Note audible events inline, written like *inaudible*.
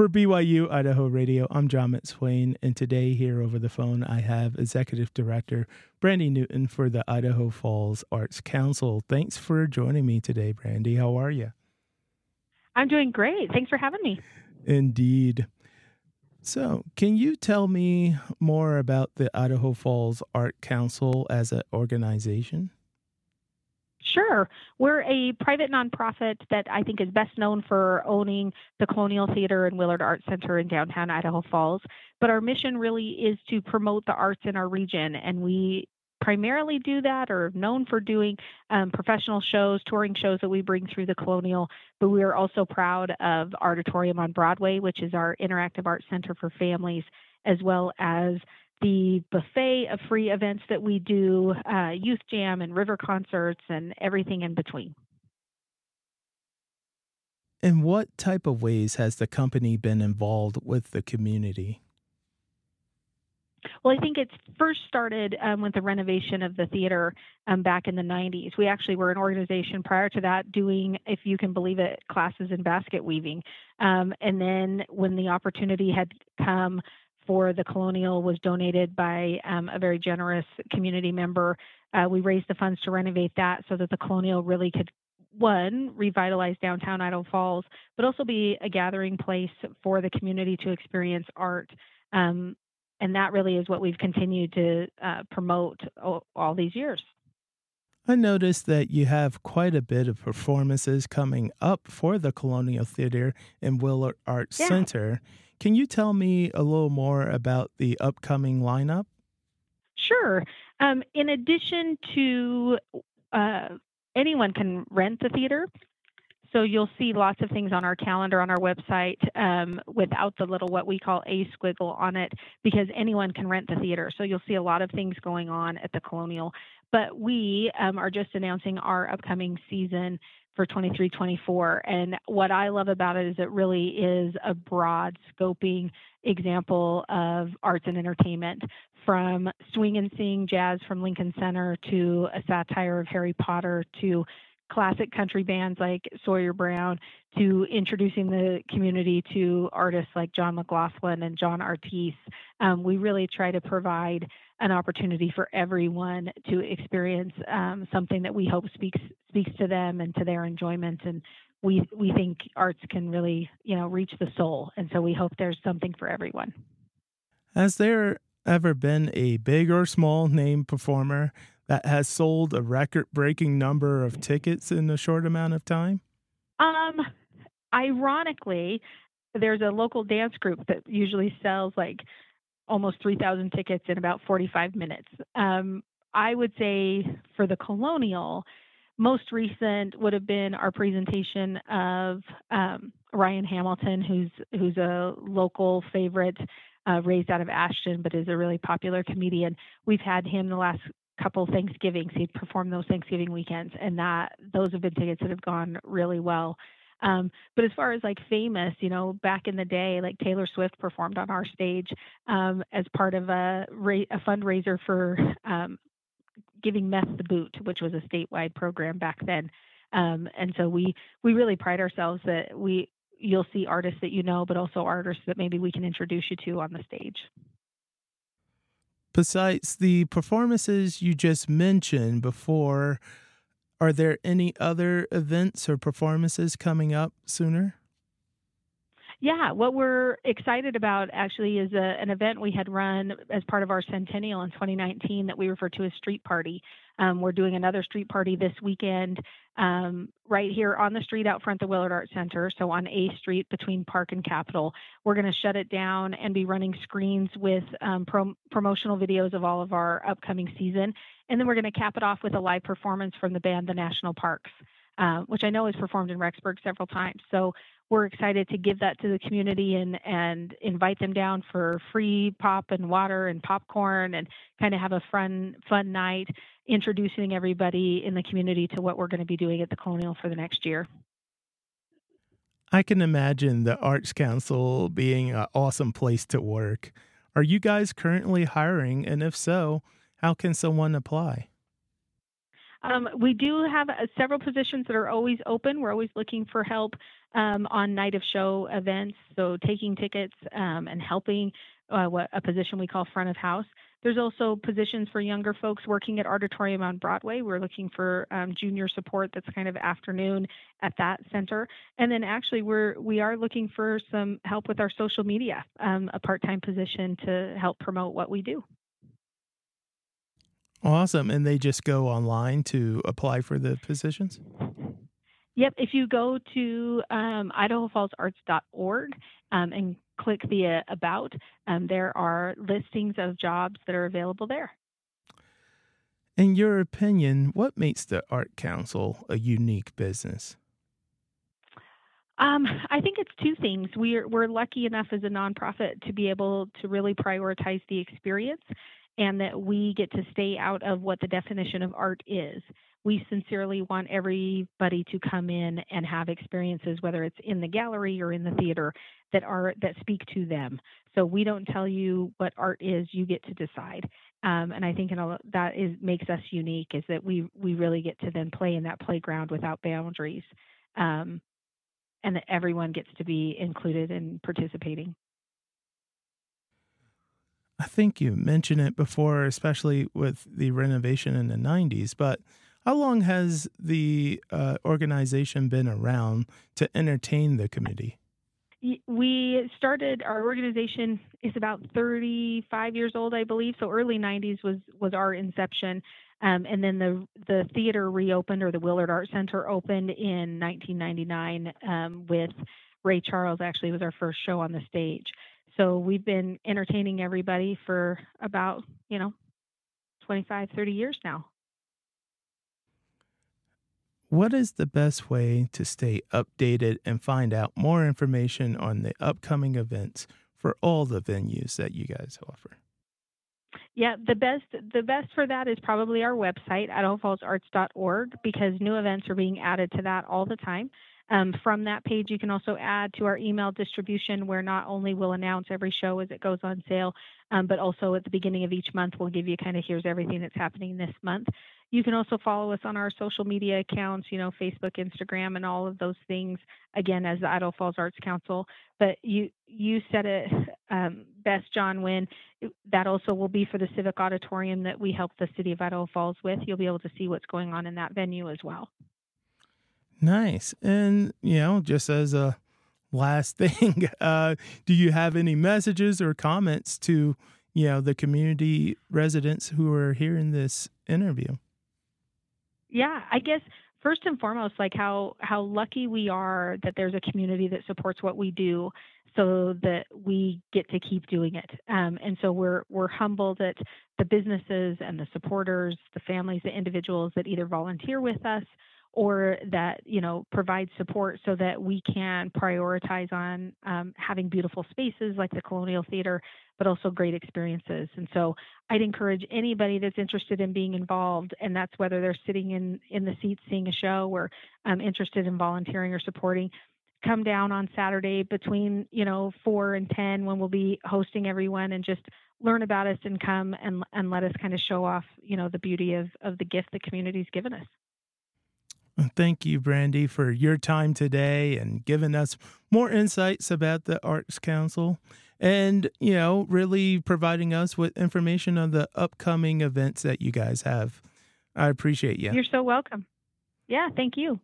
For BYU Idaho Radio, I'm John McSwain, and today here over the phone I have Executive Director Brandi Newton for the Idaho Falls Arts Council. Thanks for joining me today, Brandi. How are you? I'm doing great. Thanks for having me. Indeed. So, can you tell me more about the Idaho Falls Art Council as an organization? Sure. We're a private nonprofit that I think is best known for owning the Colonial Theater and Willard Arts Center in downtown Idaho Falls. But our mission really is to promote the arts in our region, and we primarily do that or known for doing um, professional shows, touring shows that we bring through the Colonial. But we are also proud of ARTitorium on Broadway, which is our interactive art center for families, as well as the buffet of free events that we do, uh, youth jam and river concerts and everything in between. In what type of ways has the company been involved with the community? Well, I think it first started um, with the renovation of the theater um, back in the 90s. We actually were an organization prior to that doing, if you can believe it, classes in basket weaving. Um, and then when the opportunity had come for the colonial was donated by um, a very generous community member. Uh, we raised the funds to renovate that so that the colonial really could one revitalize downtown Idaho Falls, but also be a gathering place for the community to experience art. Um, and that really is what we've continued to uh, promote all, all these years. I noticed that you have quite a bit of performances coming up for the Colonial Theater and Willard Arts yeah. Center. Can you tell me a little more about the upcoming lineup? Sure. Um, in addition to uh, anyone can rent the theater, so you'll see lots of things on our calendar on our website um, without the little what we call a squiggle on it because anyone can rent the theater. So you'll see a lot of things going on at the Colonial. But we um, are just announcing our upcoming season for 23 24. And what I love about it is it really is a broad scoping example of arts and entertainment from swing and sing jazz from Lincoln Center to a satire of Harry Potter to classic country bands like Sawyer Brown to introducing the community to artists like John McLaughlin and John Artis. Um, we really try to provide an opportunity for everyone to experience um, something that we hope speaks speaks to them and to their enjoyment. And we we think arts can really you know reach the soul. And so we hope there's something for everyone. Has there ever been a big or small name performer that has sold a record breaking number of tickets in a short amount of time um ironically there's a local dance group that usually sells like almost 3,000 tickets in about 45 minutes. Um, I would say for the Colonial, most recent would have been our presentation of um, Ryan Hamilton, who's who's a local favorite, uh, raised out of Ashton, but is a really popular comedian. We've had him the last couple Thanksgivings. He'd performed those Thanksgiving weekends, and that those have been tickets that have gone really well. Um, but as far as like famous, you know, back in the day, like Taylor Swift performed on our stage um, as part of a, a fundraiser for um, giving meth the boot, which was a statewide program back then. Um, and so we we really pride ourselves that we you'll see artists that you know, but also artists that maybe we can introduce you to on the stage. Besides the performances you just mentioned before, are there any other events or performances coming up sooner? Yeah, what we're excited about actually is a, an event we had run as part of our centennial in 2019 that we refer to as Street Party. Um, we're doing another street party this weekend um, right here on the street out front the Willard Art Center, so on A Street between Park and Capitol. We're going to shut it down and be running screens with um, pro- promotional videos of all of our upcoming season. And then we're going to cap it off with a live performance from the band The National Parks. Uh, which I know is performed in Rexburg several times. So we're excited to give that to the community and and invite them down for free pop and water and popcorn and kind of have a fun fun night introducing everybody in the community to what we're going to be doing at the colonial for the next year. I can imagine the arts council being an awesome place to work. Are you guys currently hiring? And if so how can someone apply Um, we do have uh, several positions that are always open. We're always looking for help um, on night of show events, so taking tickets um, and helping uh, what a position we call front of house. There's also positions for younger folks working at ARTitorium on Broadway. We're looking for um, junior support that's kind of afternoon at that center. And then actually we're we are looking for some help with our social media, um, a part-time position to help promote what we do. Awesome. And they just go online to apply for the positions? Yep. If you go to um, idahofallsarts.org um, and click the uh, About, um, there are listings of jobs that are available there. In your opinion, what makes the Art Council a unique business? Um, I think it's two things. We're we're lucky enough as a nonprofit to be able to really prioritize the experience and that we get to stay out of what the definition of art is. We sincerely want everybody to come in and have experiences, whether it's in the gallery or in the theater, that are that speak to them. So we don't tell you what art is; you get to decide. Um, and I think a, that is makes us unique is that we we really get to then play in that playground without boundaries, um, and that everyone gets to be included and participating. I think you mentioned it before, especially with the renovation in the 90s, but how long has the uh, organization been around to entertain the community? We started our organization is about 35 years old, I believe. So early 90s was was our inception, um, and then the the theater reopened or the Willard Art Center opened in 1999 um, with Ray Charles. Actually, was our first show on the stage. So we've been entertaining everybody for about, you know, 25, 30 years now. What is the best way to stay updated and find out more information on the upcoming events for all the venues that you guys offer? Yeah, the best the best for that is probably our website, idahofallsarts.org, because new events are being added to that all the time. Um, from that page, you can also add to our email distribution where not only we'll announce every show as it goes on sale, um, but also at the beginning of each month, we'll give you kind of here's everything that's happening this month. You can also follow us on our social media accounts, you know, Facebook, Instagram, and all of those things. Again, as the Idaho Falls Arts Council. But you you said it um, best, John. When that also will be for the Civic Auditorium that we help the City of Idaho Falls with. You'll be able to see what's going on in that venue as well. Nice. And, you know, just as a last *laughs* thing, uh, do you have any messages or comments to, you know, the community residents who are hearing this interview? Yeah, I guess first and foremost, like how how lucky we are that there's a community that supports what we do, so that we get to keep doing it. Um, and so we're we're humbled that the businesses and the supporters, the families, the individuals that either volunteer with us or that you know provide support so that we can prioritize on um, having beautiful spaces like the colonial theater but also great experiences. And so i'd encourage anybody that's interested in being involved and that's whether they're sitting in in the seats seeing a show or um, interested in volunteering or supporting come down on saturday between you know 4 and 10 when we'll be hosting everyone and just learn about us and come and and let us kind of show off you know the beauty of of the gift the community's given us Thank you, Brandi, for your time today and giving us more insights about the Arts Council and, you know, really providing us with information on the upcoming events that you guys have. I appreciate you. You're so welcome. Yeah, thank you.